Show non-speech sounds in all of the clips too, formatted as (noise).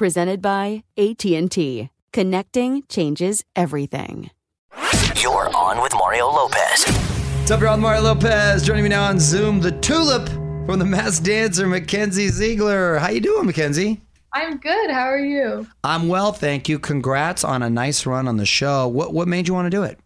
Presented by AT&T. Connecting changes everything. You're on with Mario Lopez. What's up, y'all? Mario Lopez joining me now on Zoom. The Tulip from the Masked Dancer, Mackenzie Ziegler. How you doing, Mackenzie? I'm good. How are you? I'm well, thank you. Congrats on a nice run on the show. What what made you want to do it?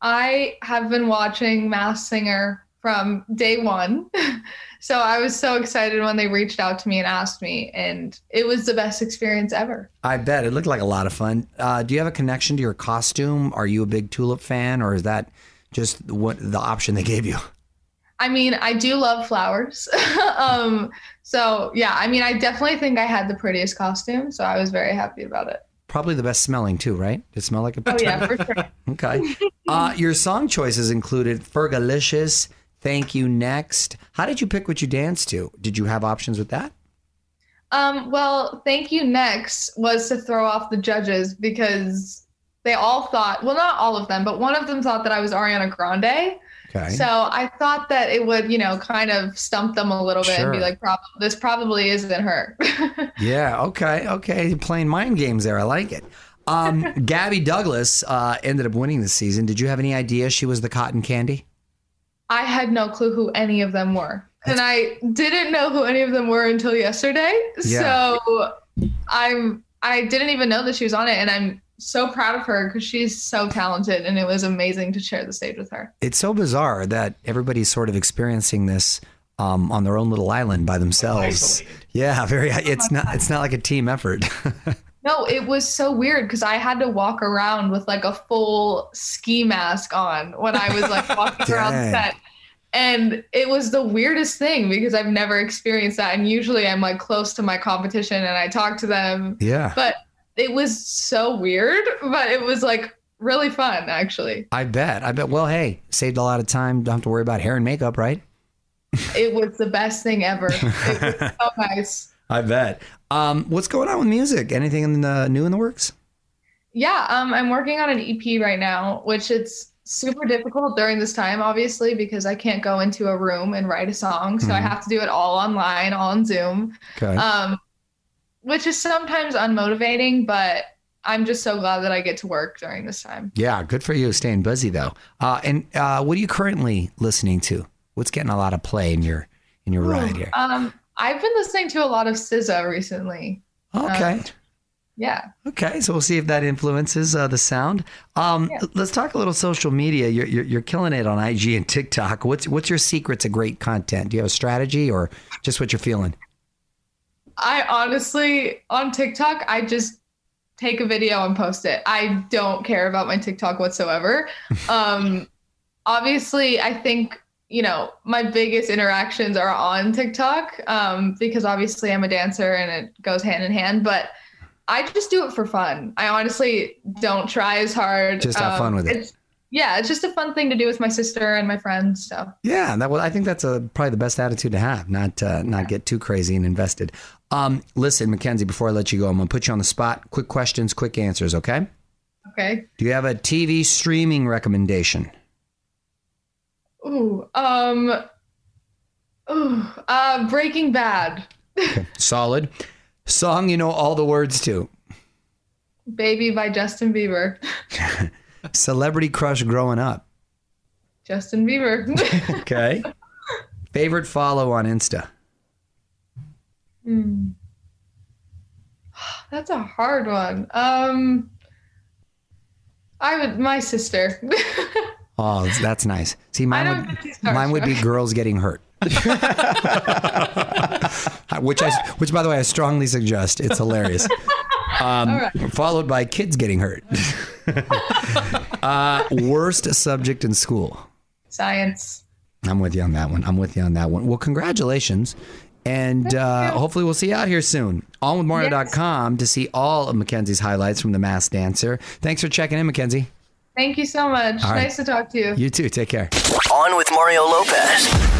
I have been watching Masked Singer from day one. (laughs) so I was so excited when they reached out to me and asked me, and it was the best experience ever. I bet it looked like a lot of fun. Uh, do you have a connection to your costume? Are you a big Tulip fan, or is that just what the option they gave you? I mean, I do love flowers. (laughs) um, so yeah, I mean, I definitely think I had the prettiest costume, so I was very happy about it. Probably the best smelling too, right? Did it smell like a Oh yeah, (laughs) for sure. Okay. Uh, your song choices included Fergalicious, Thank You Next. How did you pick what you danced to? Did you have options with that? Um, well, thank you. Next was to throw off the judges because they all thought, well, not all of them, but one of them thought that I was Ariana Grande. Okay. So I thought that it would, you know, kind of stump them a little bit and be like, this probably isn't her. (laughs) Yeah. Okay. Okay. You're playing mind games there. I like it. Um, (laughs) Gabby Douglas uh, ended up winning this season. Did you have any idea she was the cotton candy? I had no clue who any of them were. and I didn't know who any of them were until yesterday. Yeah. So I'm I didn't even know that she was on it and I'm so proud of her because she's so talented and it was amazing to share the stage with her. It's so bizarre that everybody's sort of experiencing this um, on their own little island by themselves. Yeah, very. It's (laughs) not. It's not like a team effort. (laughs) No, it was so weird because I had to walk around with like a full ski mask on when I was like walking (laughs) around the set. And it was the weirdest thing because I've never experienced that. And usually I'm like close to my competition and I talk to them. Yeah. But it was so weird, but it was like really fun actually. I bet. I bet. Well, hey, saved a lot of time. Don't have to worry about hair and makeup, right? It was the best thing ever. It was (laughs) so nice. I bet. Um, what's going on with music? Anything in the new in the works? Yeah, um, I'm working on an EP right now, which it's super difficult during this time, obviously, because I can't go into a room and write a song. So I Mhm. have to do it all online, all on Zoom, Okay. um, which is sometimes unmotivating, but I'm just so glad that I get to work during this time. yeah, good for you. Staying busy though. Uh, and uh, what are you currently listening to? What's getting a lot of play in your in your ride here? Um, I've been listening to a lot of SZA recently. Okay. Um, yeah. Okay, so we'll see if that influences uh, the sound. Um, Yeah. Let's talk a little social media. You're, you're, you're killing it on IG and TikTok. What's what's your secret to great content? Do you have a strategy or just what you're feeling? I honestly on TikTok, I just take a video and post it. I don't care about my TikTok whatsoever. (laughs) Um, obviously, I think you know my biggest interactions are on TikTok um, because obviously I'm a dancer and it goes hand in hand. But I just do it for fun. I honestly don't try as hard. Just have fun with it. It's, yeah, it's just a fun thing to do with my sister and my friends. So Yeah, that well, I think that's a, probably the best attitude to have. Not uh, not get too crazy and invested. Um, listen, Mackenzie, before I let you go, I'm gonna put you on the spot. Quick questions, quick answers. Okay? okay. Do you have a TV streaming recommendation? Ooh, um, ooh, uh, Breaking Bad, Solid. Song you know all the words to. Baby by Justin Bieber. (laughs) Celebrity crush growing up. Justin Bieber. (laughs) Okay. Favorite follow on Insta. Hmm. (sighs) That's a hard one. Um, I would my sister. (laughs) Oh, that's nice. See, mine would mine would be girls getting hurt. (laughs) which I which by the way I strongly suggest. It's hilarious. Um, Followed by kids getting hurt. (laughs) uh, worst subject in school. Science. I'm with you on that one. I'm with you on that one. Well, congratulations. And uh, hopefully we'll see you out here soon. On OnWithMario.com to see all of Mackenzie's highlights from The Masked Dancer. Thanks for checking in, Mackenzie. Thank you so much. All right. Nice to talk to you. You too. Take care. On with Mario Lopez.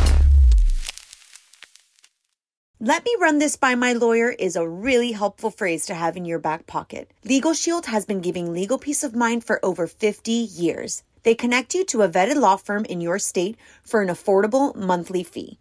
Let me run this by my lawyer is a really helpful phrase to have in your back pocket. Legal Shield has been giving legal peace of mind for over 50 years. They connect you to a vetted law firm in your state for an affordable monthly fee.